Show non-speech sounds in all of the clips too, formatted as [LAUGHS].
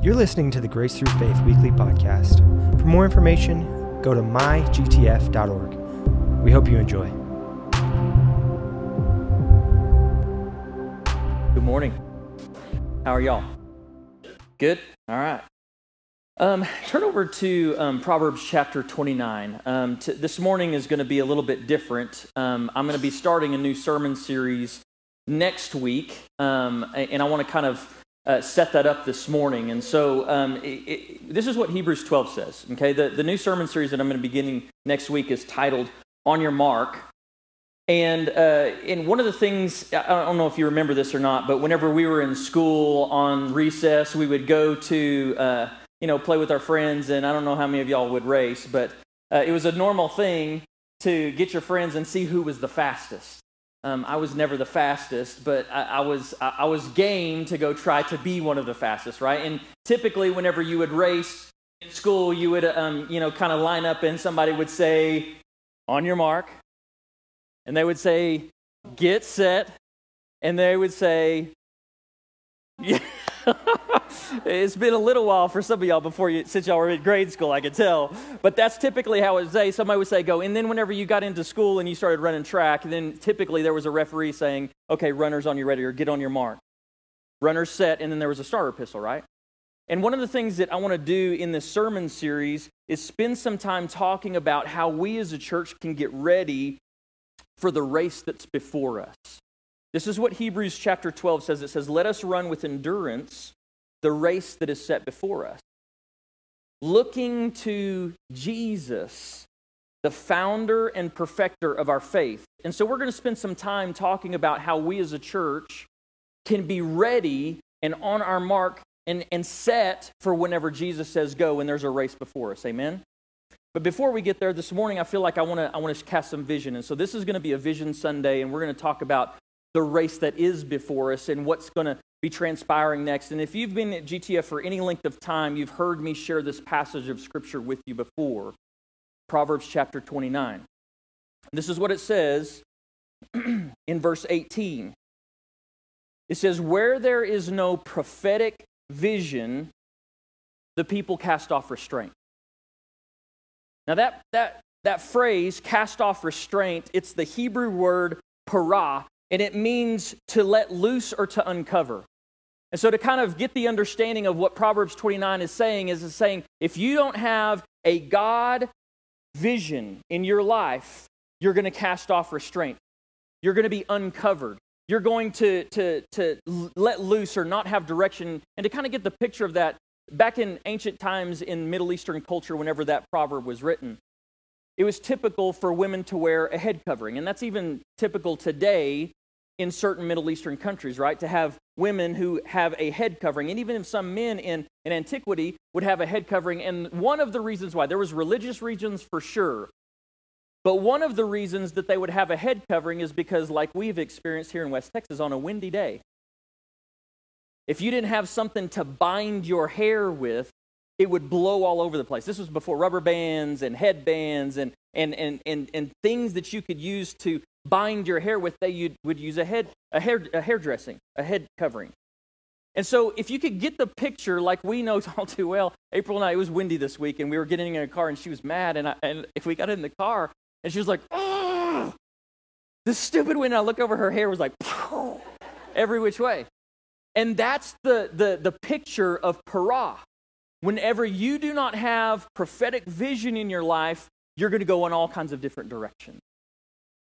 You're listening to the Grace Through Faith Weekly Podcast. For more information, go to mygtf.org. We hope you enjoy. Good morning. How are y'all? Good? All right. Um, turn over to um, Proverbs chapter 29. Um, t- this morning is going to be a little bit different. Um, I'm going to be starting a new sermon series next week, um, and I want to kind of uh, set that up this morning. And so um, it, it, this is what Hebrews 12 says. Okay, the, the new sermon series that I'm going to be beginning next week is titled "On Your Mark." And uh, and one of the things I don't know if you remember this or not, but whenever we were in school on recess, we would go to uh, you know, play with our friends, and I don't know how many of y'all would race, but uh, it was a normal thing to get your friends and see who was the fastest. Um, I was never the fastest, but I, I was I, I, was game to go try to be one of the fastest, right? And typically, whenever you would race in school, you would um, you know kind of line up, and somebody would say, "On your mark," and they would say, "Get set," and they would say, "Yeah." [LAUGHS] [LAUGHS] it's been a little while for some of y'all before you, since y'all were in grade school, I can tell. But that's typically how it would say. Somebody would say, go. And then whenever you got into school and you started running track, then typically there was a referee saying, okay, runners on your ready or get on your mark. Runners set, and then there was a starter pistol, right? And one of the things that I want to do in this sermon series is spend some time talking about how we as a church can get ready for the race that's before us. This is what Hebrews chapter 12 says. It says, Let us run with endurance the race that is set before us. Looking to Jesus, the founder and perfecter of our faith. And so we're going to spend some time talking about how we as a church can be ready and on our mark and, and set for whenever Jesus says go and there's a race before us. Amen? But before we get there this morning, I feel like I want to I want to cast some vision. And so this is going to be a vision Sunday, and we're going to talk about the race that is before us and what's going to be transpiring next. And if you've been at GTF for any length of time, you've heard me share this passage of Scripture with you before Proverbs chapter 29. This is what it says [CLEARS THROAT] in verse 18. It says, Where there is no prophetic vision, the people cast off restraint. Now, that, that, that phrase, cast off restraint, it's the Hebrew word parah, and it means to let loose or to uncover. And so, to kind of get the understanding of what Proverbs 29 is saying, is it's saying if you don't have a God vision in your life, you're going to cast off restraint. You're going to be uncovered. You're going to, to, to let loose or not have direction. And to kind of get the picture of that, back in ancient times in Middle Eastern culture, whenever that proverb was written, it was typical for women to wear a head covering. And that's even typical today in certain Middle Eastern countries, right? To have women who have a head covering, and even if some men in, in antiquity would have a head covering. And one of the reasons why, there was religious reasons for sure, but one of the reasons that they would have a head covering is because, like we've experienced here in West Texas, on a windy day, if you didn't have something to bind your hair with, it would blow all over the place. This was before rubber bands and headbands and, and, and, and, and things that you could use to bind your hair with. They would use a head a hair a hairdressing, a head covering. And so, if you could get the picture, like we know [LAUGHS] all too well, April and I, it was windy this week, and we were getting in a car, and she was mad. And, I, and if we got in the car, and she was like, oh, this stupid wind. I look over, her hair was like, [LAUGHS] every which way. And that's the, the, the picture of parah. Whenever you do not have prophetic vision in your life, you're going to go in all kinds of different directions.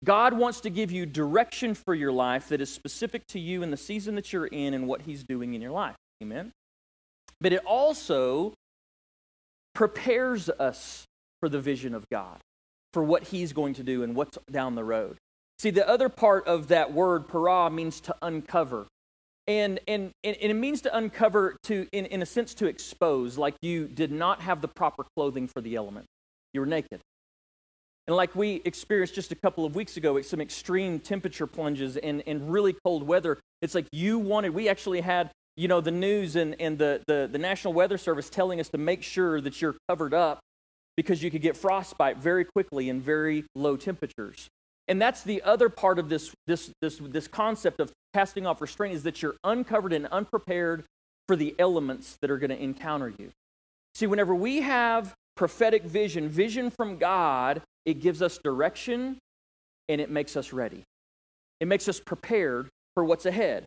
God wants to give you direction for your life that is specific to you and the season that you're in and what He's doing in your life. Amen? But it also prepares us for the vision of God, for what He's going to do and what's down the road. See, the other part of that word, parah, means to uncover. And, and, and it means to uncover, to, in, in a sense, to expose, like you did not have the proper clothing for the element. You were naked. And like we experienced just a couple of weeks ago, some extreme temperature plunges and, and really cold weather. It's like you wanted, we actually had, you know, the news and, and the, the, the National Weather Service telling us to make sure that you're covered up because you could get frostbite very quickly in very low temperatures. And that's the other part of this, this, this, this concept of casting off restraint is that you're uncovered and unprepared for the elements that are going to encounter you. See, whenever we have prophetic vision, vision from God, it gives us direction and it makes us ready. It makes us prepared for what's ahead.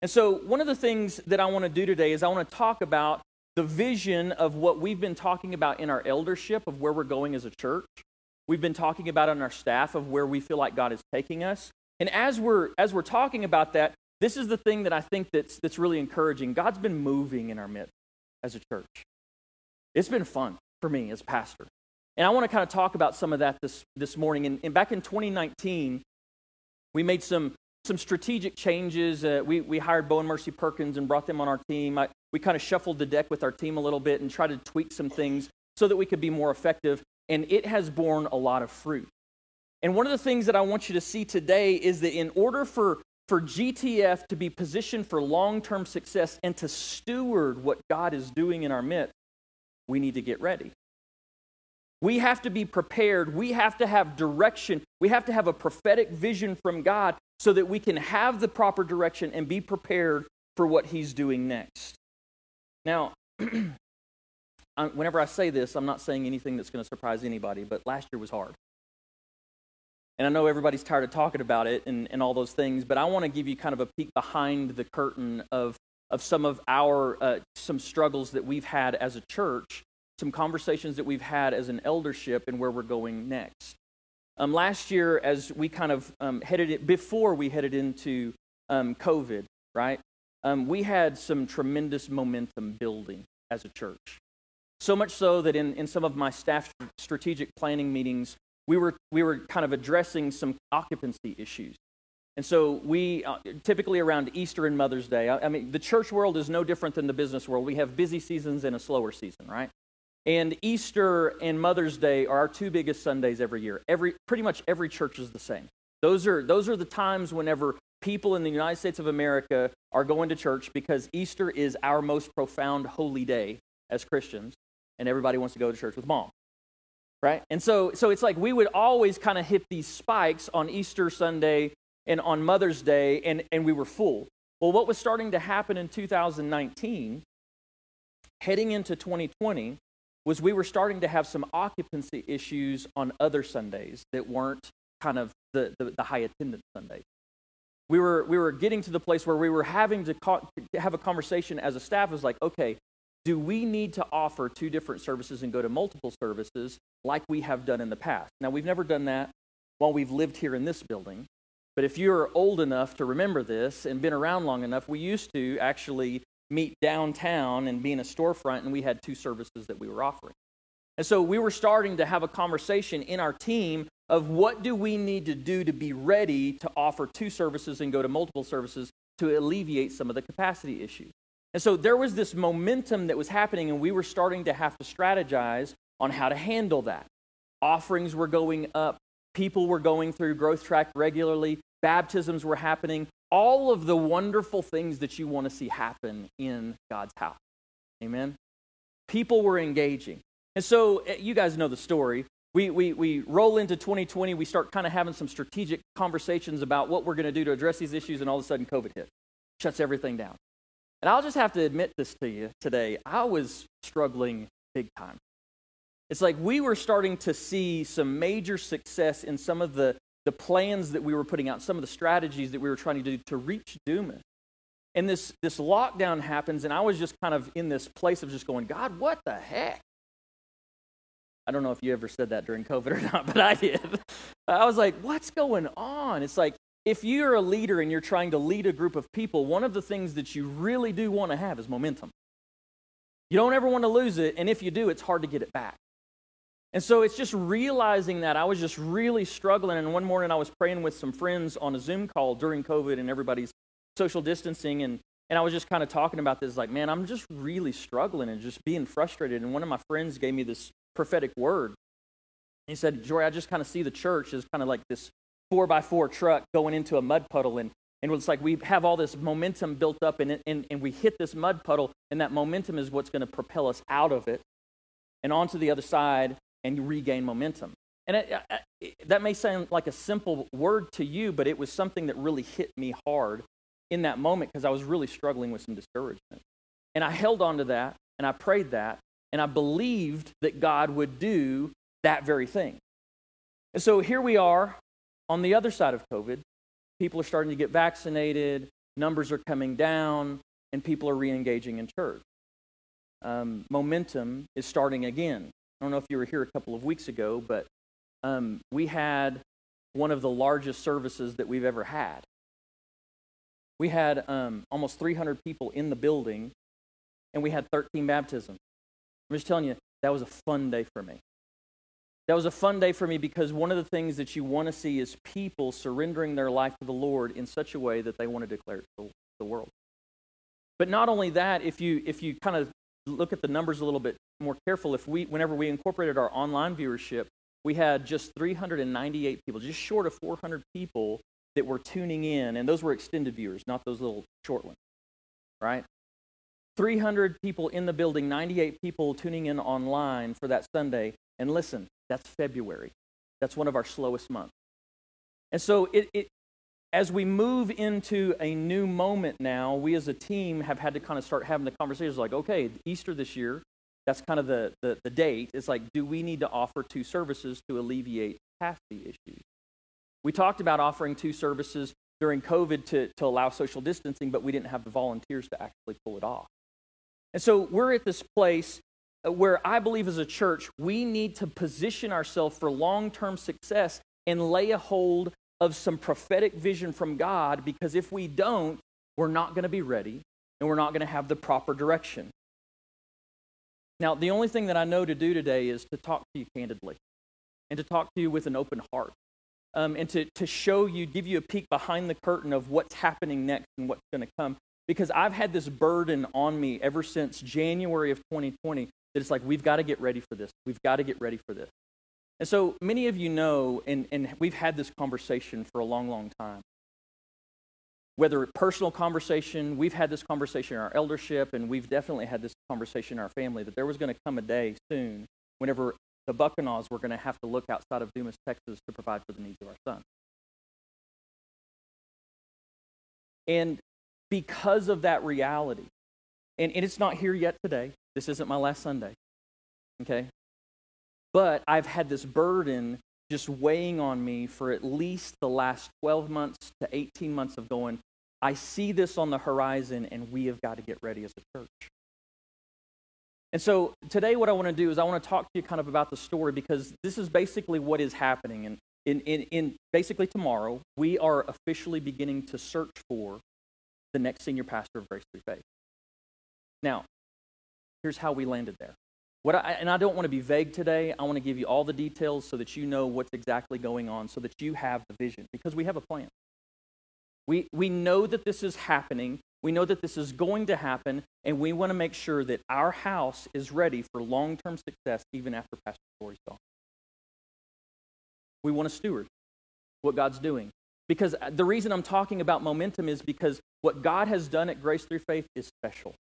And so, one of the things that I want to do today is I want to talk about the vision of what we've been talking about in our eldership, of where we're going as a church. We've been talking about on our staff of where we feel like God is taking us. And as we're as we're talking about that, this is the thing that I think that's that's really encouraging. God's been moving in our midst as a church. It's been fun for me as pastor. And I want to kind of talk about some of that this, this morning. And, and back in 2019, we made some, some strategic changes. Uh, we, we hired Bo and Mercy Perkins and brought them on our team. I, we kind of shuffled the deck with our team a little bit and tried to tweak some things so that we could be more effective. And it has borne a lot of fruit. And one of the things that I want you to see today is that in order for, for GTF to be positioned for long term success and to steward what God is doing in our midst, we need to get ready. We have to be prepared. We have to have direction. We have to have a prophetic vision from God so that we can have the proper direction and be prepared for what He's doing next. Now, [CLEARS THROAT] whenever I say this, I'm not saying anything that's going to surprise anybody, but last year was hard. And I know everybody's tired of talking about it and, and all those things, but I want to give you kind of a peek behind the curtain of of some of our uh, some struggles that we've had as a church, some conversations that we've had as an eldership, and where we're going next. Um, last year, as we kind of um, headed it before we headed into um, COVID, right? Um, we had some tremendous momentum building as a church. So much so that in, in some of my staff strategic planning meetings, we were, we were kind of addressing some occupancy issues. And so we uh, typically around Easter and Mother's Day, I, I, mean, the church world is no different than the business world. We have busy seasons and a slower season, right? And Easter and Mother's Day are our two biggest Sundays every year. Every, pretty much every church is the same. Those are, those are the times whenever people in the United States of America are going to church because Easter is our most profound holy day as Christians, and everybody wants to go to church with mom. Right? And so, so it's like we would always kind of hit these spikes on Easter Sunday and on Mother's Day, and, and we were full. Well, what was starting to happen in 2019, heading into 2020, was we were starting to have some occupancy issues on other Sundays that weren't kind of the, the, the high attendance Sundays. We were, we were getting to the place where we were having to, co- have a conversation as a staff. It was like, okay, do we need to offer two different services and go to multiple services like we have done in the past? Now, we've never done that while we've lived here in this building. But if you're old enough to remember this and been around long enough, we used to actually meet downtown and be in a storefront, and we had two services that we were offering. And so we were starting to have a conversation in our team of what do we need to do to be ready to offer two services and go to multiple services to alleviate some of the capacity issues. And so there was this momentum that was happening, and we were starting to have to strategize on how to handle that. Offerings were going up, People were going through Growth Track regularly, baptisms were happening, all of the wonderful things that you want to see happen in God's house. Amen? People were engaging. And so eh, you guys know the story. We, we, we roll into 2020, we start kind of having some strategic conversations about what we're going to do to address these issues, and all of a sudden COVID hit, shuts everything down. And I'll just have to admit this to you today. I was struggling big time. It's like we were starting to see some major success in some of the, the plans that we were putting out, some of the strategies that we were trying to do to reach Dumas. And this, this lockdown happens, and I was just kind of in this place of just going, God, what the heck? I don't know if you ever said that during COVID or [LAUGHS] not, but I did. I was like, what's going on? It's like, if you're a leader and you're trying to lead a group of people, one of the things that you really do want to have is momentum. You don't ever want to lose it, and if you do, it's hard to get it back. And so it's just realizing that I was just really struggling. And one morning I was praying with some friends on a Zoom call during COVID and everybody's social distancing. And, and I was just kind of talking about this like, man, I'm just really struggling and just being frustrated. And one of my friends gave me this prophetic word. He said, Jory, I just kind of see the church as kind of like this four by four truck going into a mud puddle. And, and it's like we have all this momentum built up and, and, and we hit this mud puddle, and that momentum is what's going to propel us out of it and onto the other side and regain momentum. And it, it, that may sound like a simple word to you, but it was something that really hit me hard in that moment because I was really struggling with some discouragement. And I held on to that and I prayed that and I believed that God would do that very thing. And so here we are on the other side of COVID. People are starting to get vaccinated, numbers are coming down, and people are re engaging in church. Um, momentum is starting again. I don't know if you were here a couple of weeks ago, but um, we had one of the largest services that we've ever had. We had um, almost 300 people in the building, and we had 13 baptisms. I'm just telling you, that was a fun day for me. That was a fun day for me because one of the things that you want to see is people surrendering their life to the Lord in such a way that they want to declare it to the world. But not only that, if you if you kind of look at the numbers a little bit more careful, if we whenever we incorporated our online viewership, we had just 398 people, just short of 400 people that were tuning in, and those were extended viewers, not those little short ones, right? 300 people in the building, 98 people tuning in online for that Sunday. And listen, that's February. That's one of our slowest months. And so it, it, as we move into a new moment now, we as a team have had to kind of start having the conversations like, okay, Easter this year, that's kind of the, the, the date. It's like, do we need to offer two services to alleviate capacity issues? We talked about offering two services during COVID to, to allow social distancing, but we didn't have the volunteers to actually pull it off. And so we're at this place uh, where I believe as a church, we need to position ourselves for long term success and lay a hold of some prophetic vision from God because if we don't, we're not going to be ready and we're not going to have the proper direction. Now, the only thing that I know to do today is to talk to you candidly and to talk to you with an open heart um, and to, to show you, give you a peek behind the curtain of what's happening next and what's going to come because I've had this burden on me ever since January of 2020 that it's like, we've got to get ready for this. We've got to get ready for this. And so many of you know, and, and we've had this conversation for a long, long time. Whether personal conversation, we've had this conversation in our eldership, and we've definitely had this conversation in our family that there was going to come a day soon whenever the Buckanaws were going to have to look outside of Dumas, Texas to provide for the needs of our son. And because of that reality. And, and it's not here yet today. This isn't my last Sunday. Okay? But I've had this burden just weighing on me for at least the last 12 months to 18 months of going, I see this on the horizon and we have got to get ready as a church. And so today, what I want to do is I want to talk to you kind of about the story because this is basically what is happening. And in, in, in basically tomorrow, we are officially beginning to search for the next senior pastor of Grace Through Faith. Now, here's how we landed there. What I, and I don't want to be vague today. I want to give you all the details so that you know what's exactly going on, so that you have the vision, because we have a plan. We, we know that this is happening. We know that this is going to happen, and we want to make sure that our house is ready for long term success even after Pastor Jory's gone. We want to steward what God's doing. Because uh, the reason I'm talking about momentum is because what God has done at Grace Through Faith is special.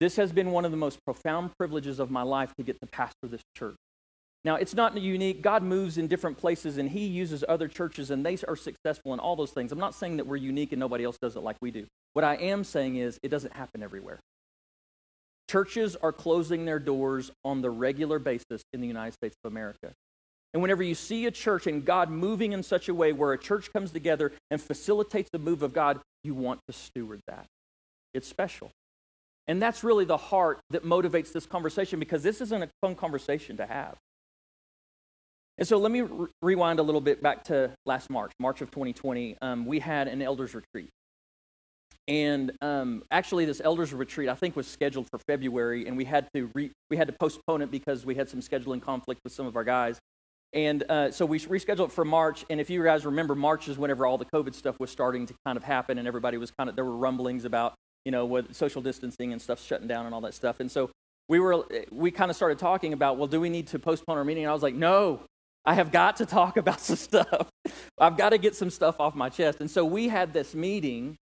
This has been one of the most profound privileges of my life to get to pastor this church. Now, it's not unique. God moves in different places and He uses other churches and they are successful in all those things. I'm not saying that we're unique and nobody else does it like we do. What I am saying is it doesn't happen everywhere. Churches are closing their doors on the regular basis in the United States of America. And whenever you see a church and God moving in such a way where a church comes together and facilitates the move of God, you want to steward that. It's special. And that's really the heart that motivates this conversation because this isn't a fun conversation to have. And so let me re- rewind a little bit back to last March, March of 2020. Um, we had an elders retreat. And um, actually, this elders retreat I think was scheduled for February, and we had to re- we had to postpone it because we had some scheduling conflict with some of our guys. And uh, so we rescheduled it for March. And if you guys remember, March is whenever all the COVID stuff was starting to kind of happen, and everybody was kind of there were rumblings about you know with social distancing and stuff shutting down and all that stuff. And so we were we kind of started talking about, well, do we need to postpone our meeting? And I was like, no, I have got to talk [LAUGHS] about some stuff. I've got to get some stuff off my chest. And so we had this meeting.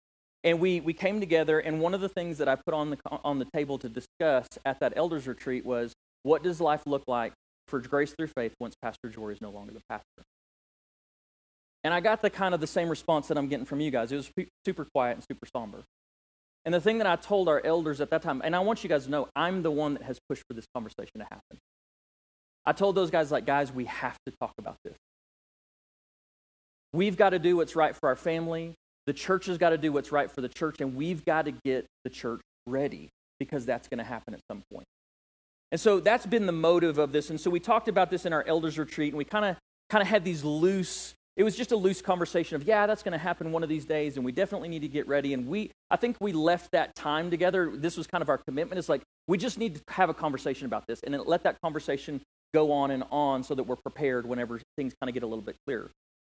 And we, we came together, and one of the things that I put on the, on the table to discuss at that elders retreat was what does life look like for grace through faith once Pastor Jory is no longer the pastor. And I got the kind of the same response that I'm getting from you guys. It was super quiet and super somber. And the thing that I told our elders at that time, and I want you guys to know, I'm the one that has pushed for this conversation to happen. I told those guys, like, guys, we have to talk about this. We've got to do what's right for our family. The church has got to do what's right for the church, and we've got to get the church ready because that's going to happen at some point. And so that's been the motive of this. And so we talked about this in our elders retreat, and we kind of kind of had these loose it was just a loose conversation of yeah that's going to happen one of these days and we definitely need to get ready. And we i think we left that time together. This was kind of our commitment. It's like we just need to have a conversation about this and then let that conversation go on and on so that we're prepared whenever things kind of get a little bit clearer.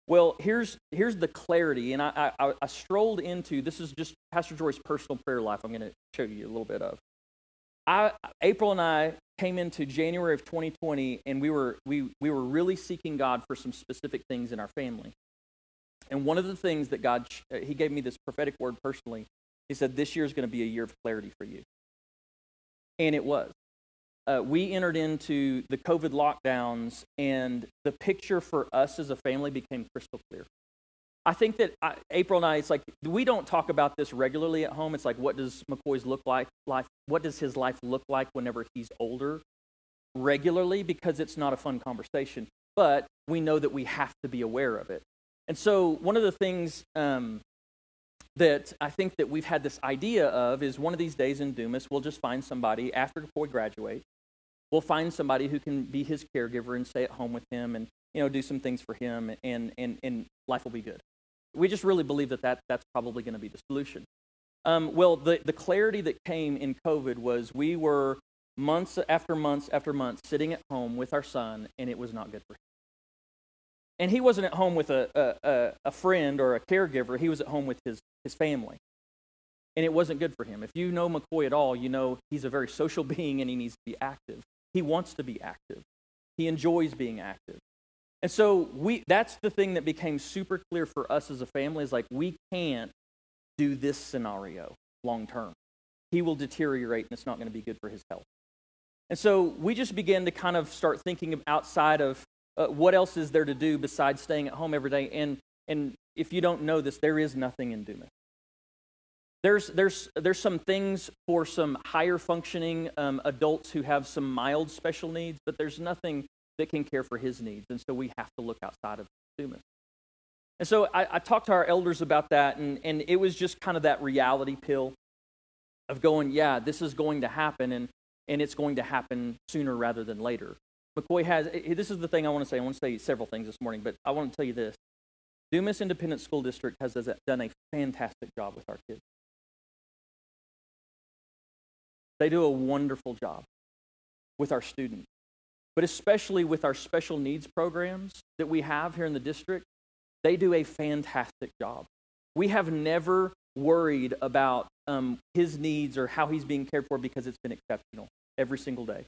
Well here's here's the clarity and i i, I strolled into this is just pastor Jory's personal prayer life i'm going to show you a little bit of. I, April and I came into January of 2020, and we were we we were really seeking God for some specific things in our family. And one of the things that God uh, He gave me this prophetic word personally. He said, "This year is going to be a year of clarity for you," and it was. Uh, we entered into the COVID lockdowns, and the picture for us as a family became crystal clear. I think that I, April and I, it's like we don't talk about this regularly at home. It's like, what does McCoy's look like? Life, what does his life look like whenever he's older? Regularly, because it's not a fun conversation. But we know that we have to be aware of it. And so, one of the things um, that I think that we've had this idea of is one of these days in Dumas, we'll just find somebody after McCoy graduates. We'll find somebody who can be his caregiver and stay at home with him and you know do some things for him, and and and life will be good. We just really believe that, that that's probably going to be the solution. Um, well, the, the clarity that came in COVID was we were months after months after months sitting at home with our son, and it was not good for him. And he wasn't at home with a, a, a friend or a caregiver, he was at home with his, his family. And it wasn't good for him. If you know McCoy at all, you know he's a very social [LAUGHS] being and he needs to be active. He wants to be active, he enjoys being active. And so we that's the thing that became super clear for us as a family is like we can't do this scenario long term. He will deteriorate and it's not going to be good for his health. And so we just began to kind of start thinking outside of uh, what else is there to do besides staying at home every day. And and if you don't know this, there is nothing in Dumas. There's, there's, there's some things for some higher functioning um, adults who have some mild special needs, but there's nothing that can care for his needs. And so we have to look outside of Dumas. And so I, I, talked to our elders about that, and, and it was just kind of that reality pill of going, yeah, this is going to happen, and, and it's going to happen sooner rather than later. McCoy has, eh, this is the thing I want to say. I want to say several things this morning, but I want to tell you this. Dumas Independent School District has done a fantastic job with our kids. They do a wonderful job with our students but especially with our special needs programs that we have here in the district, they do a fantastic job. We have never worried about um, his needs or how he's being cared for because it's been exceptional every single day.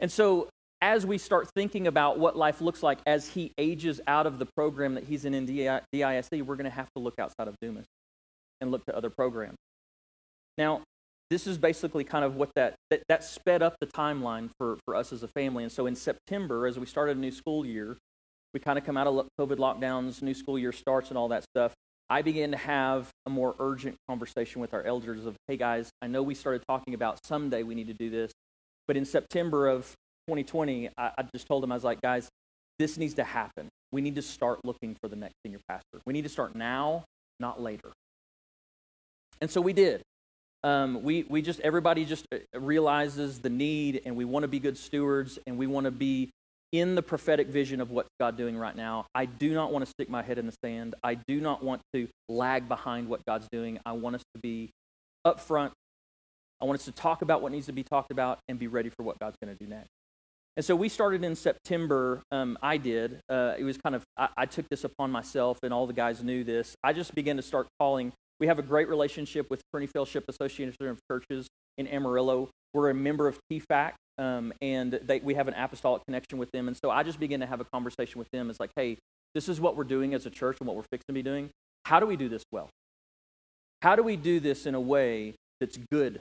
And so, as we start thinking about what life looks like as he ages out of the program that he's in in DISD, we're going to have to look outside of Dumas and look to other programs. Now, this is basically kind of what that, that, that sped up the timeline for, for us as a family. And so in September, as we started a new school year, we kind of come out of COVID lockdowns, new school year starts, and all that stuff. I began to have a more urgent conversation with our elders of, hey guys, I know we started talking about someday we need to do this, but in September of 2020, I, I just told them, I was like, guys, this needs to happen. We need to start looking for the next senior pastor. We need to start now, not later. And so we did um, we, we just, everybody just uh, realizes the need and we want to be good stewards and we want to be in the prophetic vision of what God doing right now. I do not want to stick my head in the sand. I do not want to lag behind what God's doing. I want us to be up front. I want us to talk about what needs to be talked about and be ready for what God's going to do next. And so we started in September. Um, I did. Uh, it was kind of, I, I took this upon myself, and all the guys knew this. I just began to start calling we have a great relationship with Trinity Fellowship Association of Churches in Amarillo. We're a member of TFAC, um, and they, we have an apostolic connection with them. And so I just began to have a conversation with them. It's like, hey, this is what we're doing as a church and what we're fixing to be doing. How do we do this well? How do we do this in a way that's good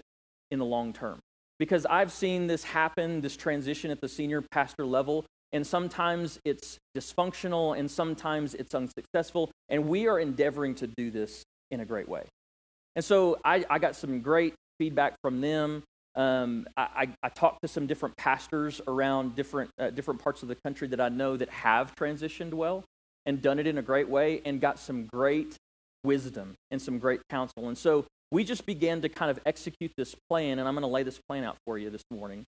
in the long term? Because I've seen this happen, this transition at the senior pastor level, and sometimes it's dysfunctional and sometimes it's unsuccessful. And we are endeavoring to do this in a great way. And so I, I got some great feedback from them. Um, I, I, talked to some different pastors around different, uh, different parts of the country that I know that have transitioned well and done it in a great way and got some great wisdom and some great counsel. And so we just began to kind of execute this plan, and I'm going to lay this plan out for you this morning,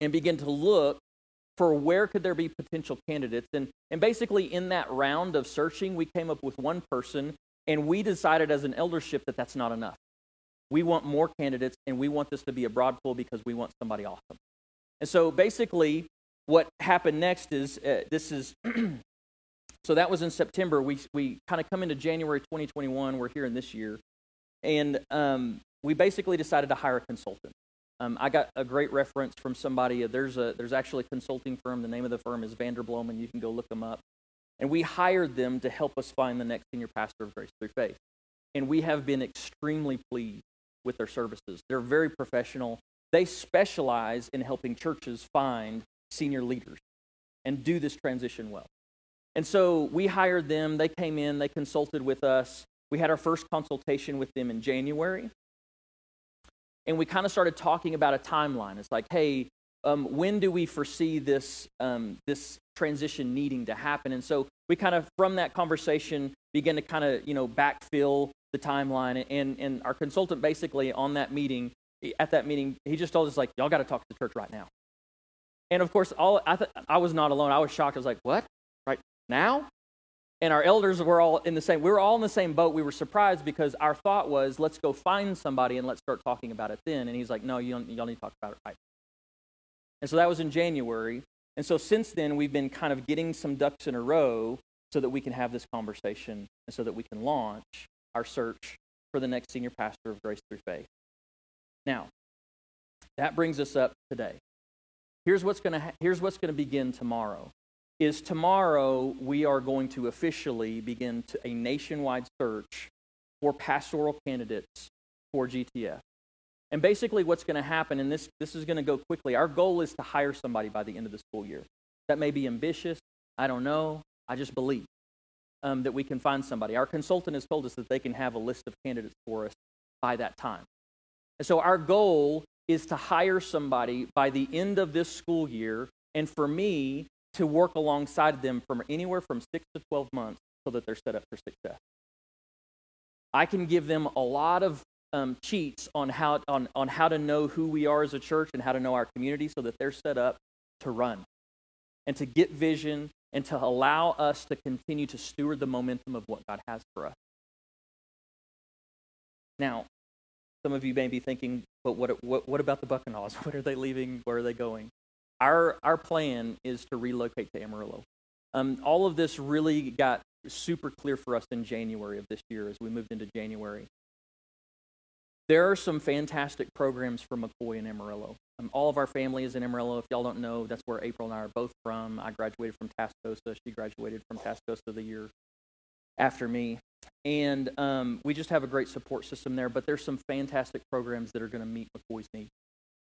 and begin to look for where could there be potential candidates. And, and basically, in that round of searching, we came up with one person, and we decided as an eldership that that's not enough. We want more candidates, and we want this to be a broad pool because we want somebody awesome. And so basically, what happened next is uh, this is [CLEARS THROAT] so that was in September. We we kind of come into January 2021. We're here in this year, and um, we basically decided to hire a consultant. Um, I got a great reference from somebody. There's a there's actually a consulting firm. The name of the firm is Vanderbloemen, and you can go look them up. And we hired them to help us find the next senior pastor of Grace Through Faith. And we have been extremely pleased with their services. They're very professional. They specialize in helping churches find senior leaders and do this transition well. And so we hired them. They came in, they consulted with us. We had our first consultation with them in January. And we kind of started talking about a timeline. It's like, hey, um, when do we foresee this, um, this transition needing to happen? And so we kind of, from that conversation, began to kind of, you know, backfill the timeline. And, and our consultant basically on that meeting, at that meeting, he just told us, like, y'all got to talk to the church right now. And of course, all I, th- I was not alone. I was shocked. I was like, what? Right now? And our elders were all in the same, we were all in the same boat. We were surprised because our thought was, let's go find somebody and let's start talking about it then. And he's like, no, you y'all need to talk about it right. And so that was in January. And so since then, we've been kind of getting some ducks in a row so that we can have this conversation and so that we can launch our search for the next senior pastor of Grace Through Faith. Now, that brings us up today. Here's what's going to ha- here's what's going to begin tomorrow. Is tomorrow we are going to officially begin to a nationwide search for pastoral candidates for GTF. And basically, what's going to happen, and this, this is going to go quickly, our goal is to hire somebody by the end of the school year. That may be ambitious. I don't know. I just believe um, that we can find somebody. Our consultant has told us that they can have a list of candidates for us by that time. And so our goal is to hire somebody by the end of this school year, and for me to work alongside them from anywhere from six to 12 months so that they're set up for success. I can give them a lot of um, cheats on how, on, on how to know who we are as a church and how to know our community so that they're set up to run and to get vision and to allow us to continue to steward the momentum of what God has for us. Now, some of you may be thinking, but what, what, what about the Buckeyes? [LAUGHS] What are they leaving? Where are they going? Our, our plan is to relocate to Amarillo. Um, all of this really got super clear for us in January of this year as we moved into January. There are some fantastic programs for McCoy and Amarillo. Um, all of our family is in Amarillo. If y'all don't know, that's where April and I are both from. I graduated from Tascosa. She graduated from Tascosa the year after me. And um, we just have a great support system there, but there's some fantastic programs that are going to meet McCoy's needs.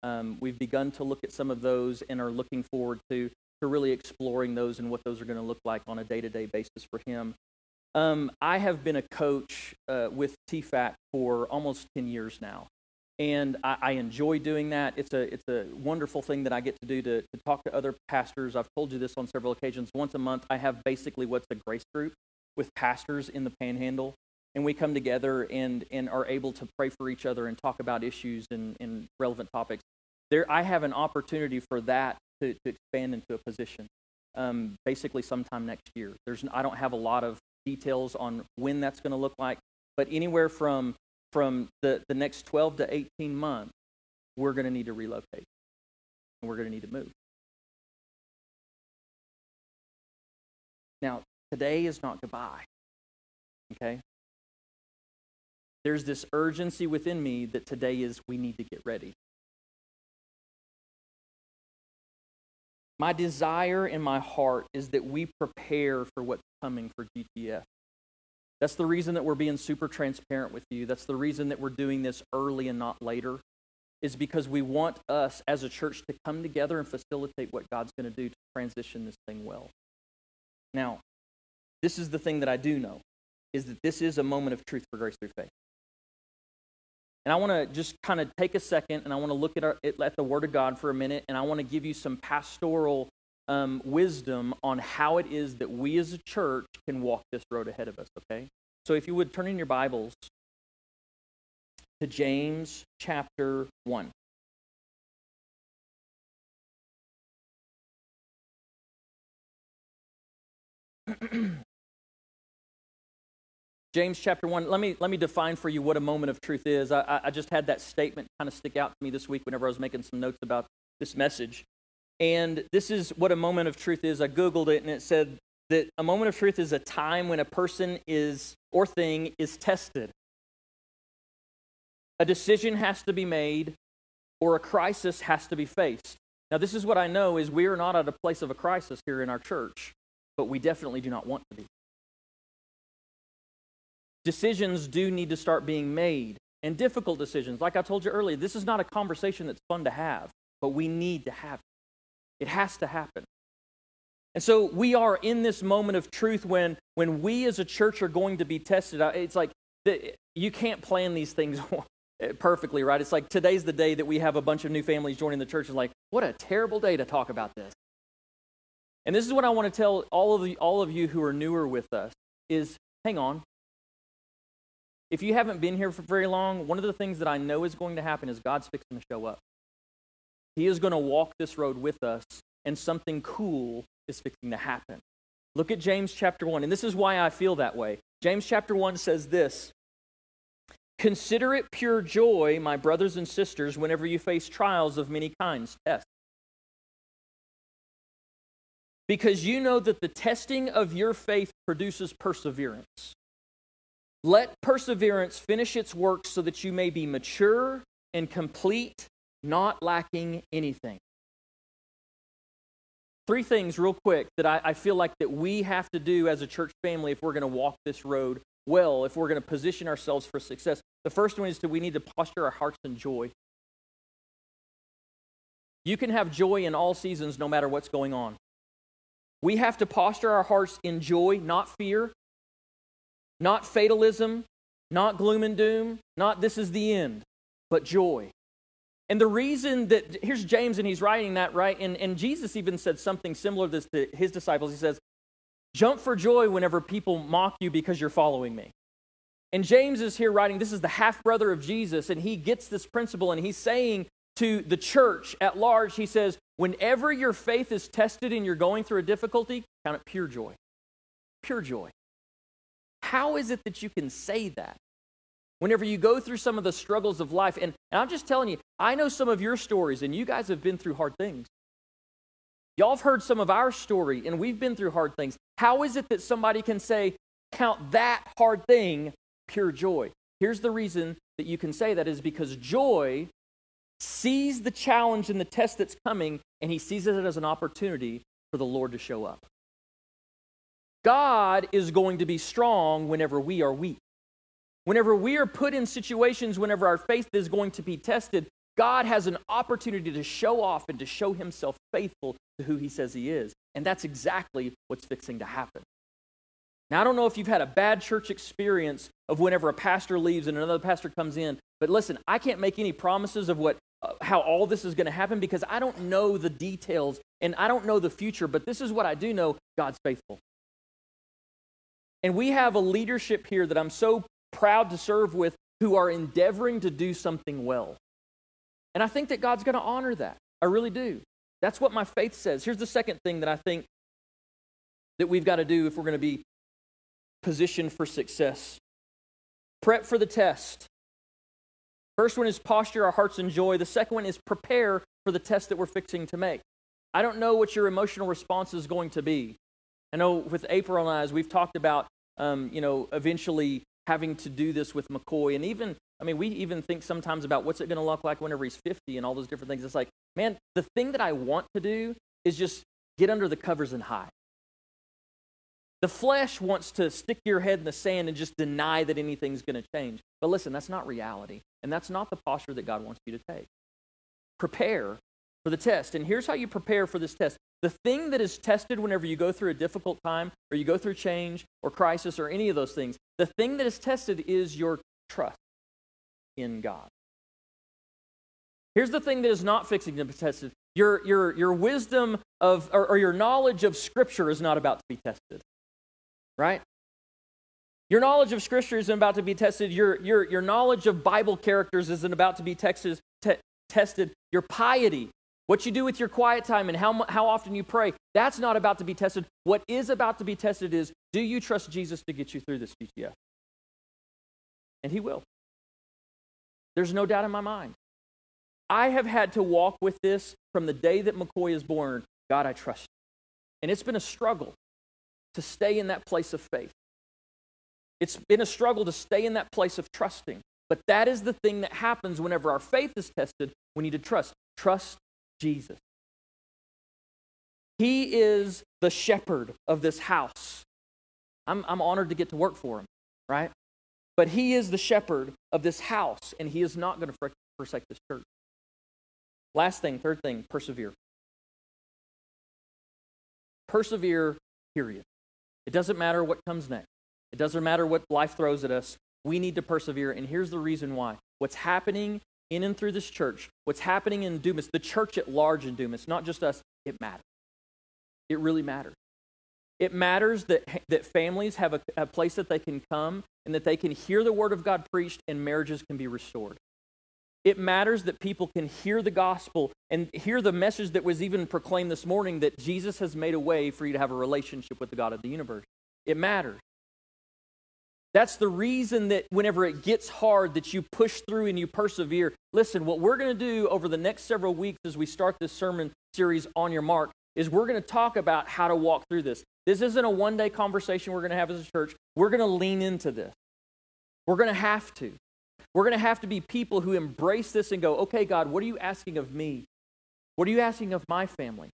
Um, we've begun to look at some of those and are looking forward to, to really exploring those and what those are going to look like on a day to day basis for him. Um, I have been a coach uh, with TFAC for almost 10 years now. And I, I, enjoy doing that. It's a, it's a wonderful thing that I get to do to, to talk to other pastors. I've told you this on several occasions. Once a month, I have basically what's a grace group with pastors in the panhandle. And we come together and, and are able to pray for each other and talk about issues and, and relevant topics. There, I have an opportunity for that to, to expand into a position um, basically sometime next year. There's, I don't have a lot of details on when that's going to look like, but anywhere from from the, the next 12 to 18 months, we're going to need to relocate and we're going to need to move. Now, today is not goodbye. Okay? There's this urgency within me that today is we need to get ready. My desire in my heart is that we prepare for what's coming for GTF. That's the reason that we're being super transparent with you. That's the reason that we're doing this early and not later, is because we want us as a church to come together and facilitate what God's going to do to transition this thing well. Now, this is the thing that I do know, is that this is a moment of truth for Grace Through Faith. And I want to just kind of take a second and I want to look at, our, at the Word of God for a minute and I want to give you some pastoral um, wisdom on how it is that we as a church can walk this road ahead of us, okay? So if you would turn in your Bibles to James chapter 1. [CLEARS THROAT] James chapter 1, let me, let me define for you what a moment of truth is. I, I just had that statement kind of stick out to me this week whenever I was making some notes about this message. And this is what a moment of truth is. I Googled it and it said that a moment of truth is a time when a person is or thing is tested. A decision has to be made or a crisis has to be faced. Now, this is what I know is we are not at a place of a crisis here in our church, but we definitely do not want to be. Decisions do need to start being made, and difficult decisions. Like I told you earlier, this is not a conversation that's fun to have, but we need to have it. It has to happen. And so we are in this moment of truth when, when we as a church are going to be tested. It's like you can't plan these things [LAUGHS] perfectly, right? It's like today's the day that we have a bunch of new families joining the church. It's like, what a terrible day to talk about this. And this is what I want to tell all of, the, all of you who are newer with us is hang on, if you haven't been here for very long, one of the things that I know is going to happen is God's fixing to show up. He is going to walk this road with us, and something cool is fixing to happen. Look at James chapter 1, and this is why I feel that way. James chapter 1 says this Consider it pure joy, my brothers and sisters, whenever you face trials of many kinds, tests. Because you know that the testing of your faith produces perseverance. Let perseverance finish its work so that you may be mature and complete, not lacking anything. Three things, real quick, that I, I feel like that we have to do as a church family if we're going to walk this road well, if we're going to position ourselves for success. The first one is that we need to posture our hearts in joy. You can have joy in all seasons, no matter what's going on. We have to posture our hearts in joy, not fear, not fatalism, not gloom and doom, not this is the end, but joy. And the reason that, here's James, and he's writing that, right? And, and Jesus even said something similar to this to his disciples. He says, Jump for joy whenever people mock you because you're following me. And James is here writing, this is the half brother of Jesus, and he gets this principle, and he's saying to the church at large, he says, Whenever your faith is tested and you're going through a difficulty, count it pure joy. Pure joy. How is it that you can say that? Whenever you go through some of the struggles of life, and, and I'm just telling you, I know some of your stories, and you guys have been through hard things. Y'all have heard some of our story, and we've been through hard things. How is it that somebody can say, count that hard thing pure joy? Here's the reason that you can say that is because joy sees the challenge and the test that's coming, and he sees it as an opportunity for the Lord to show up. God is going to be strong whenever we are weak. Whenever we are put in situations, whenever our faith is going to be tested, God has an opportunity to show off and to show himself faithful to who he says he is. And that's exactly what's fixing to happen. Now, I don't know if you've had a bad church experience of whenever a pastor leaves and another pastor comes in, but listen, I can't make any promises of what uh, how all this is going to happen because I don't know the details and I don't know the future, but this is what I do know, God's faithful. And we have a leadership here that I'm so proud to serve with who are endeavoring to do something well. And I think that God's going to honor that. I really do. That's what my faith says. Here's the second thing that I think that we've got to do if we're going to be positioned for success prep for the test. First one is posture our hearts in joy. The second one is prepare for the test that we're fixing to make. I don't know what your emotional response is going to be. I know with April and I, as we've talked about um, you know, eventually having to do this with McCoy. And even, I mean, we even think sometimes about what's it going to look like whenever he's 50 and all those different things. It's like, man, the thing that I want to do is just get under the covers and hide. The flesh wants to stick your head in the sand and just deny that anything's going to change. But listen, that's not reality. And that's not the posture that God wants you to take. Prepare for the test. And here's how you prepare for this test the thing that is tested whenever you go through a difficult time or you go through change or crisis or any of those things, the thing that is tested is your trust in God. Here's the thing that is not fixing to be tested. Your, your, your wisdom of, or, or your knowledge of Scripture is not about to be tested, right? Your knowledge of Scripture isn't about to be tested. Your, your, your knowledge of Bible characters isn't about to be texted, te- tested. Your piety, what you do with your quiet time and how, how often you pray, that's not about to be tested. What is about to be tested is do you trust Jesus to get you through this GTF? And He will. There's no doubt in my mind. I have had to walk with this from the day that McCoy is born. God, I trust you. And it's been a struggle to stay in that place of faith. It's been a struggle to stay in that place of trusting. But that is the thing that happens whenever our faith is tested. We need to trust. Trust Jesus. He is the shepherd of this house. I'm, I'm honored to get to work for him, right? But he is the shepherd of this house, and he is not going to forsake this church. Last thing, third thing, persevere. Persevere, period. It doesn't matter what comes next, it doesn't matter what life throws at us. We need to persevere, and here's the reason why. What's happening in and through this church, what's happening in Dumas, the church at large in Dumas, not just us, it matters. It really matters. It matters that, that families have a, a place that they can come and that they can hear the word of God preached and marriages can be restored. It matters that people can hear the gospel and hear the message that was even proclaimed this morning that Jesus has made a way for you to have a relationship with the God of the universe. It matters. That's the reason that whenever it gets hard that you push through and you persevere. Listen, what we're going to do over the next several weeks as we start this sermon series on your mark is we're going to talk about how to walk through this. This isn't a one-day conversation we're going to have as a church. We're going to lean into this. We're going to have to. We're going to have to be people who embrace this and go, okay, God, what are you asking of me? What are you asking of my family?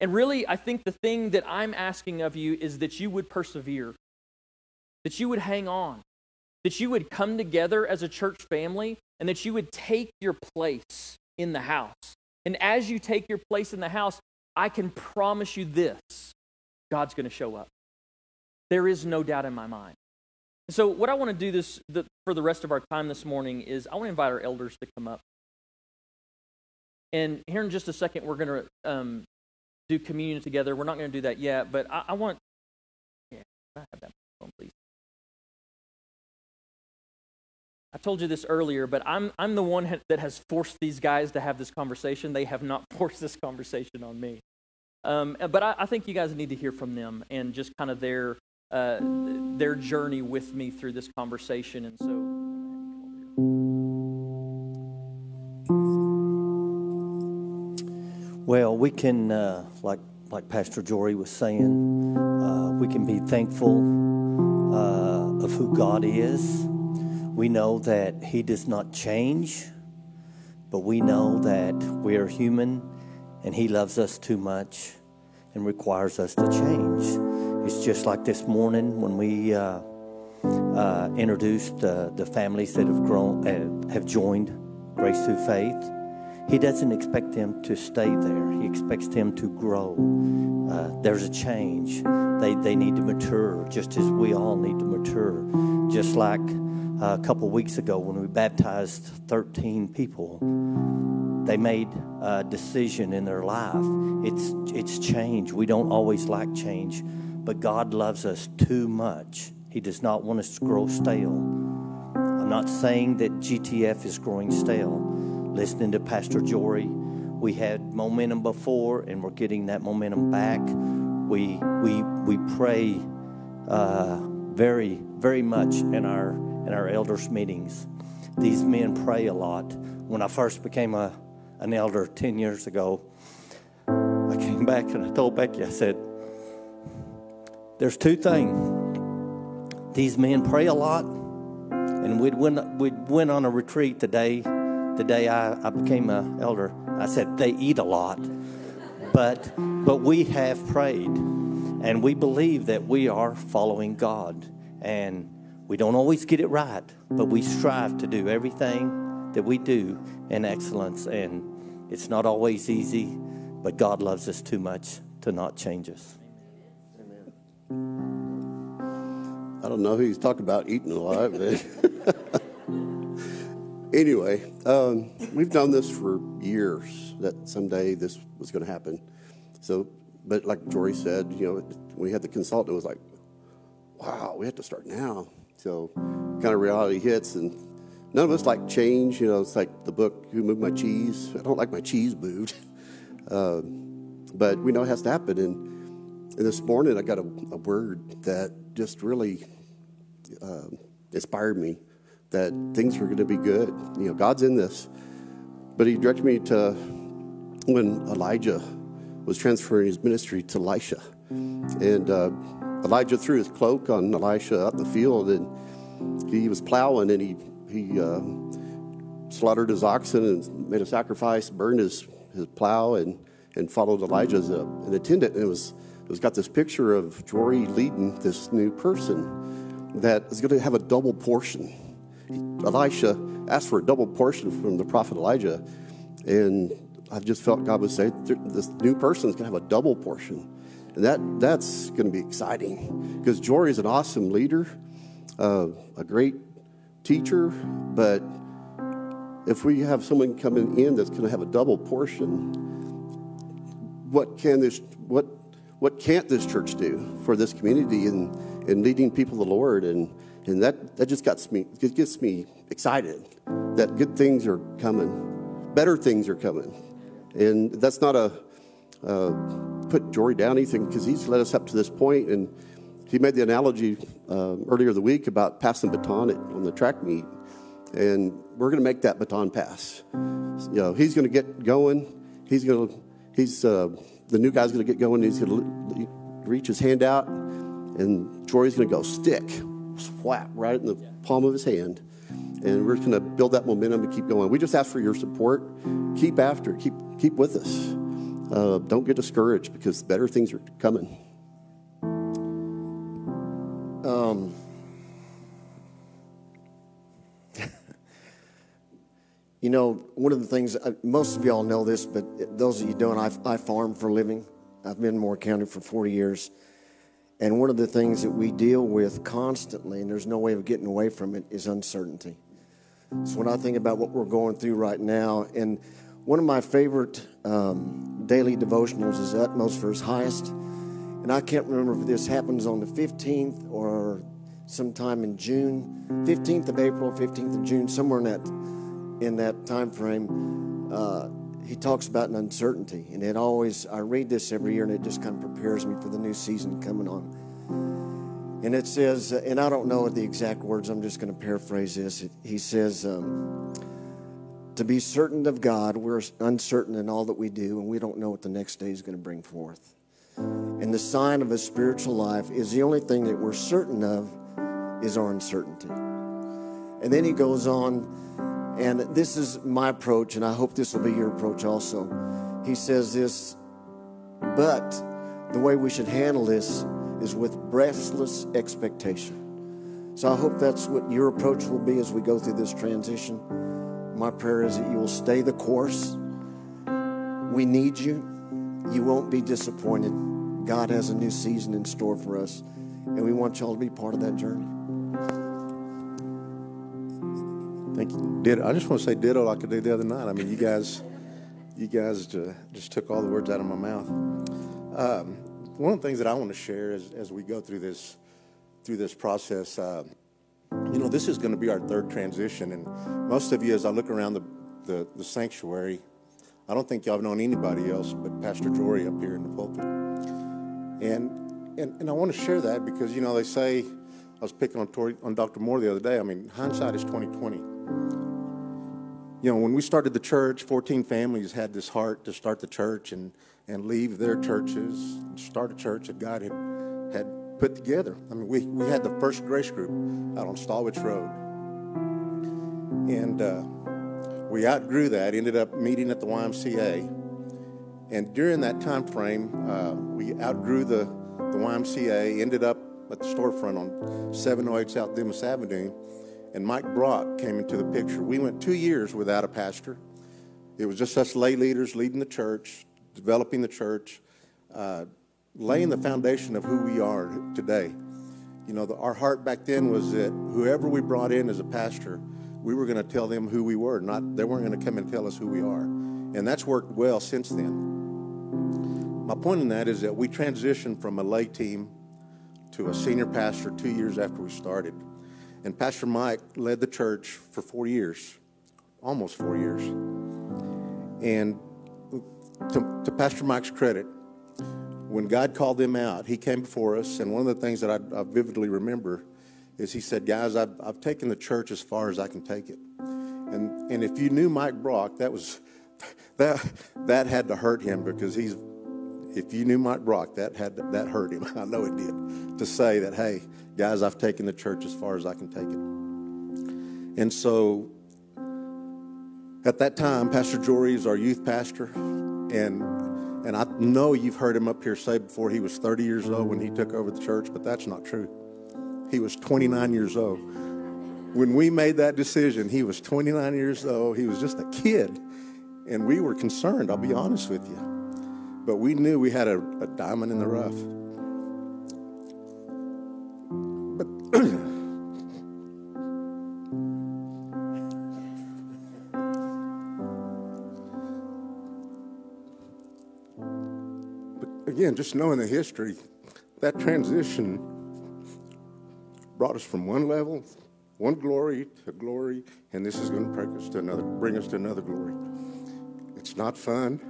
And really, I think the thing that I'm asking of you is that you would persevere, that you would hang on, that you would come together as a church family, and that you would take your place in the house. And as you take your place in the house, I can promise you this God's going to show up. There is no doubt in my mind. So, what I want to do this the, for the rest of our time this morning is I want to invite our elders to come up. And here in just a second, we're going to um, do communion together. We're not going to do that yet, but I, I want. Yeah, I have that phone, please. I told you this earlier, but I'm, I'm the one that has forced these guys to have this conversation. They have not [LAUGHS] forced this conversation on me. Um, but I, I, think you guys need to hear from them and just kind of their uh, their journey with me through this conversation. And so. Well, we can, uh, like like Pastor Jory was saying, uh, we can be thankful uh, of who God is. We know that He does not change, but we know that we are human, and He loves us too much and requires us to change. It's just like this morning when we uh, uh, introduced uh, the families that have grown, uh, have joined Grace Through Faith. He doesn't expect them to stay there. He expects them to grow. Uh, there's a change. They they need to mature, just as we all need to mature. Just like a couple weeks ago when we baptized 13 people, they made a decision in their life. It's it's change. We don't always like change but God loves us too much. He does not want us to grow stale. I'm not saying that GTF is growing stale. Listening to Pastor Jory, we had momentum before, and we're getting that momentum back. We we we pray uh, very very much in our in our elders meetings. These men pray a lot. When I first became a an elder ten years ago, I came back and I told Becky, I said, there's two things. These men pray a lot, and we'd went, we'd went on a retreat the day, the day I, I became an elder. I said they eat a lot, but but we have prayed, and we believe that we are following God, and we don't always get it right, but we strive to do everything that we do in excellence, and it's not always easy, but God loves us too much to not change us. I don't know who he's talking about eating a lot, but [LAUGHS] anyway, um, we've done this for years that someday this was going to happen. So, but like Jory said, you know, we had the consultant, it was like, wow, we have to start now. So, kind of reality hits, and none of us like change. You know, it's like the book, Who Moved My Cheese? I don't like my cheese moved. Uh, [LAUGHS] but we know it has to happen. And, and this morning, I got a, a word that just really uh, inspired me that things were going to be good. You know, God's in this. But he directed me to when Elijah was transferring his ministry to Elisha. And uh, Elijah threw his cloak on Elisha up the field, and he was plowing, and he, he uh, slaughtered his oxen and made a sacrifice, burned his, his plow, and, and followed Elijah as a, an attendant. And it was, it was got this picture of Jory leading this new person that is going to have a double portion Elisha asked for a double portion from the prophet Elijah, and I just felt God was saying this new person is going to have a double portion, that that's going to be exciting because Jory is an awesome leader, uh, a great teacher, but if we have someone coming in that's going to have a double portion, what can this what what can't this church do for this community and and leading people to the Lord and and that, that just gets me, gets me excited that good things are coming, better things are coming. And that's not a uh, put Jory down anything because he's led us up to this point. And he made the analogy uh, earlier the week about passing baton at, on the track meet. And we're going to make that baton pass. You know, he's going to get going. He's going to, he's, uh, the new guy's going to get going. He's going to reach his hand out, and Jory's going to go stick flat right in the palm of his hand. And we're going to build that momentum and keep going. We just ask for your support. Keep after, keep keep with us. Uh, don't get discouraged because better things are coming. Um, [LAUGHS] you know, one of the things, uh, most of y'all know this, but those of you don't, I, I farm for a living. I've been in Moore County for 40 years. And one of the things that we deal with constantly, and there's no way of getting away from it, is uncertainty. So when I think about what we're going through right now, and one of my favorite um, daily devotionals is Utmost for His Highest. And I can't remember if this happens on the 15th or sometime in June, 15th of April, 15th of June, somewhere in that in that time frame. Uh, he talks about an uncertainty. And it always, I read this every year and it just kind of prepares me for the new season coming on. And it says, and I don't know the exact words, I'm just going to paraphrase this. He says, um, to be certain of God, we're uncertain in all that we do, and we don't know what the next day is going to bring forth. And the sign of a spiritual life is the only thing that we're certain of is our uncertainty. And then he goes on, and this is my approach, and I hope this will be your approach also. He says this, but the way we should handle this is with breathless expectation. So I hope that's what your approach will be as we go through this transition. My prayer is that you will stay the course. We need you. You won't be disappointed. God has a new season in store for us, and we want y'all to be part of that journey. Thank you. Did I just want to say ditto like I did the other night. I mean, you guys, you guys just took all the words out of my mouth. Um, one of the things that I want to share is, as we go through this through this process, uh, you know, this is going to be our third transition, and most of you, as I look around the, the, the sanctuary, I don't think y'all have known anybody else but Pastor Jory up here in the pulpit. And, and, and I want to share that because, you know, they say, I was picking on, Jory, on Dr. Moore the other day, I mean, hindsight is 2020 you know, when we started the church, 14 families had this heart to start the church and, and leave their churches start a church that God had put together. I mean, we, we had the first grace group out on Stallwich Road. And uh, we outgrew that, ended up meeting at the YMCA. And during that time frame, uh, we outgrew the, the YMCA, ended up at the storefront on 708 South Dumas Avenue and Mike Brock came into the picture. We went two years without a pastor. It was just us lay leaders leading the church, developing the church, uh, laying the foundation of who we are today. You know, the, our heart back then was that whoever we brought in as a pastor we were going to tell them who we were, not they weren't going to come and tell us who we are. And that's worked well since then. My point in that is that we transitioned from a lay team to a senior pastor two years after we started. And Pastor Mike led the church for four years, almost four years. And to, to Pastor Mike's credit, when God called them out, he came before us. And one of the things that I, I vividly remember is he said, Guys, I've, I've taken the church as far as I can take it. And, and if you knew Mike Brock, that was [LAUGHS] that that had to hurt him because he's if you knew Mike Brock, that had that hurt him. [LAUGHS] I know it did to say that. Hey, guys, I've taken the church as far as I can take it. And so, at that time, Pastor Jory is our youth pastor, and and I know you've heard him up here say before he was 30 years old when he took over the church, but that's not true. He was 29 years old. When we made that decision, he was 29 years old. He was just a kid. And we were concerned, I'll be honest with you. But we knew we had a, a diamond in the rough. But [CLEARS THROAT] again, just knowing the history, that transition brought us from one level, one glory to glory, and this is going to bring us to another, bring us to another glory. It's not fun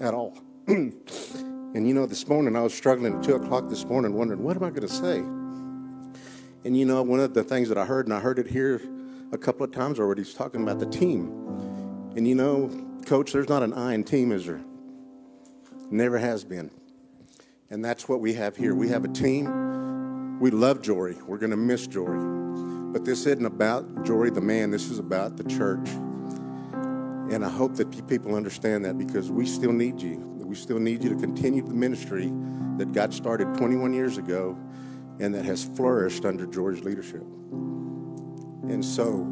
at all. [CLEARS THROAT] and you know, this morning I was struggling at 2 o'clock this morning, wondering, what am I going to say? And you know, one of the things that I heard, and I heard it here a couple of times already, he's talking about the team. And you know, coach, there's not an I in team, is there? Never has been. And that's what we have here. We have a team. We love Jory. We're going to miss Jory. But this isn't about Jory the man, this is about the church. And I hope that people understand that because we still need you. We still need you to continue the ministry that God started 21 years ago and that has flourished under Jory's leadership. And so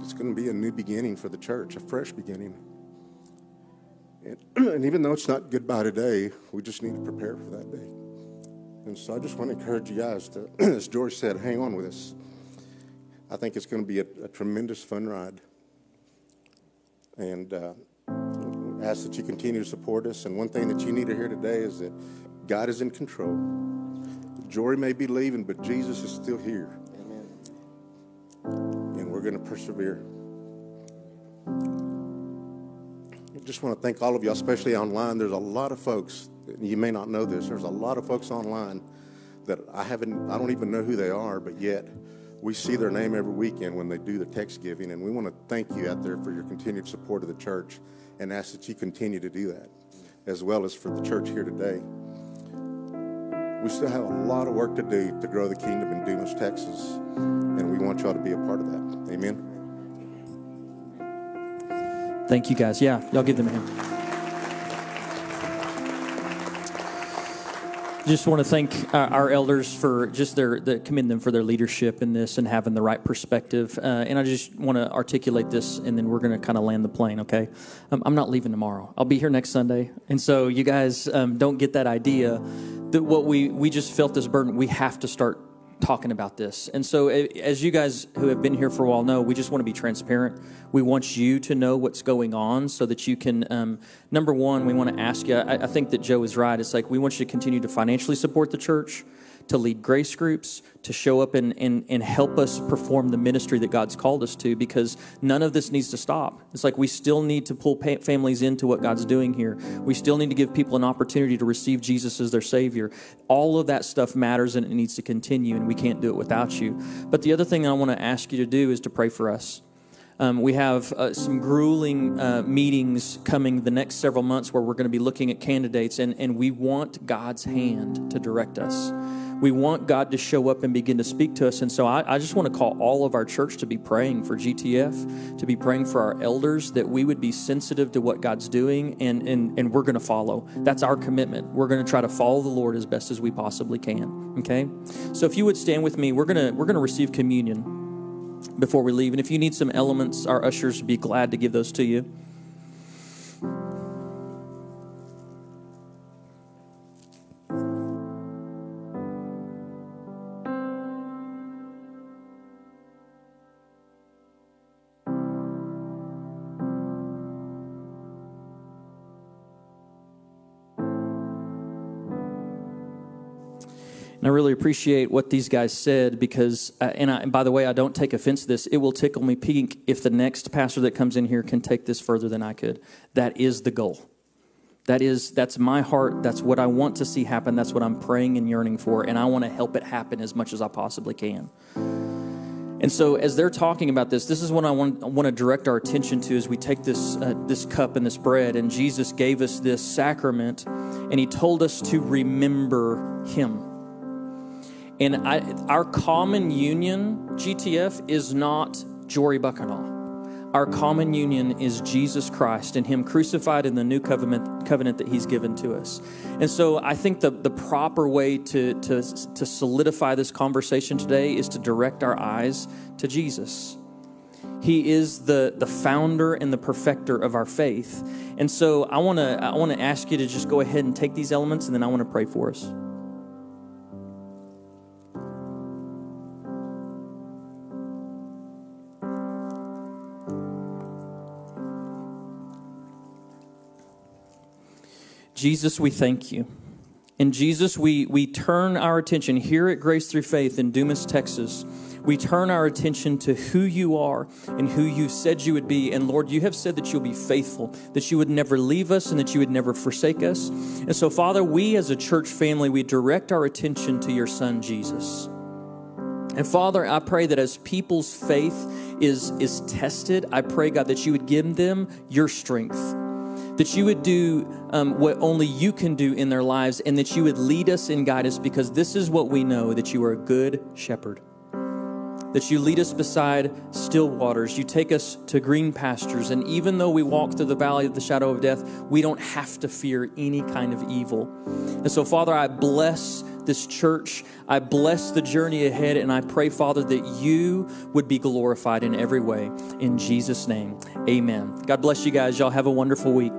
it's going to be a new beginning for the church, a fresh beginning. And, [CLEARS THROAT] and even though it's not goodbye today, we just need to prepare for that day. And so I just want to encourage you guys to, [CLEARS THROAT] as Jory said, hang on with us. I think it's going to be a, a tremendous fun ride and uh, ask that you continue to support us. And one thing that you need to hear today is that God is in control. Jory may be leaving, but Jesus is still here. Amen. And we're going to persevere. Just want to thank all of y'all, especially online. There's a lot of folks, you may not know this, there's a lot of folks online that I haven't, I don't even know who they are, but yet we see their name every weekend when they do the text giving, and we want to thank you out there for your continued support of the church and ask that you continue to do that, as well as for the church here today. We still have a lot of work to do to grow the kingdom in Dumas, Texas, and we want y'all to be a part of that. Amen. Thank you, guys. Yeah, y'all give them a hand. just want to thank uh, our elders for just their, the, commend them for their leadership in this and having the right perspective. Uh, and I just want to articulate this, and then we're going to kind of land the plane. Okay, um, I'm not leaving tomorrow. I'll be here next Sunday, and so you guys um, don't get that idea that what we we just felt this burden. We have to start talking about this. And so, as you guys who have been here for a while know, we just want to be transparent. We want you to know what's going on so that you can, um, number one, we want to ask you. I, I think that Joe is right. It's like we want you to continue to financially support the church to lead grace groups, to show up and, and, and help us perform the ministry that God's called us to because none of this needs to stop. It's like we still need to pull families into what God's doing here. We still need to give people an opportunity to receive Jesus as their Savior. All of that stuff matters and it needs to continue, and we can't do it without you. But the other thing I want to ask you to do is to pray for us. Um, we have uh, some grueling uh, meetings coming the next several months where we're going to be looking at candidates, and, and we want God's hand to direct us we want God to show up and begin to speak to us. And so I, I, just want to call all of our church to be praying for GTF, to be praying for our elders, that we would be sensitive to what God's doing, and, and, and we're going to follow. That's our commitment. We're going to try to follow the Lord as best as we possibly can. Okay? So if you would stand with me, we're going to, we're going to receive communion before we leave. And if you need some elements, our ushers would be glad to give those to you. And I really appreciate what these guys said because, uh, and, I, and by the way, I don't take offense to this. It will tickle me pink if the next pastor that comes in here can take this further than I could. That is the goal. That is, that's my heart. That's what I want to see happen. That's what I'm praying and yearning for. And I want to help it happen as much as I possibly can. And so, as they're talking about this, this is what I want, I want to direct our attention to as we take this, uh, this cup and this bread. And Jesus gave us this sacrament, and He told us to remember Him. And I, our common union, GTF, is not Jory Bucknall. Our common union is Jesus Christ and Him crucified in the new covenant, covenant that He's given to us. And so I think the, the proper way to, to, to solidify this conversation today is to direct our eyes to Jesus. He is the, the founder and the perfecter of our faith. And so I want to I want to ask you to just go ahead and take these elements and then I want to pray for us. Jesus, we thank you. And Jesus, we, we turn our attention here at Grace Through Faith in Dumas, Texas. We turn our attention to who you are and who you said you would be. And Lord, you have said that you'll be faithful, that you would never leave us and that you would never forsake us. And so, Father, we as a church family, we direct our attention to your Son, Jesus. And Father, I pray that as people's faith is, is tested, I pray, God, that you would give them your strength that you would do um, what only you can do in their lives, and that you would lead us and guide us because this is what we know that you are a good shepherd. That you lead us beside still waters. You take us to green pastures. And even though we walk through the valley of the shadow of death, we don't have to fear any kind of evil. And so, Father, I bless this church. I bless the journey ahead, and I pray, Father, that you would be glorified in every way. In Jesus' name, amen. God bless you guys. Y'all have a wonderful week.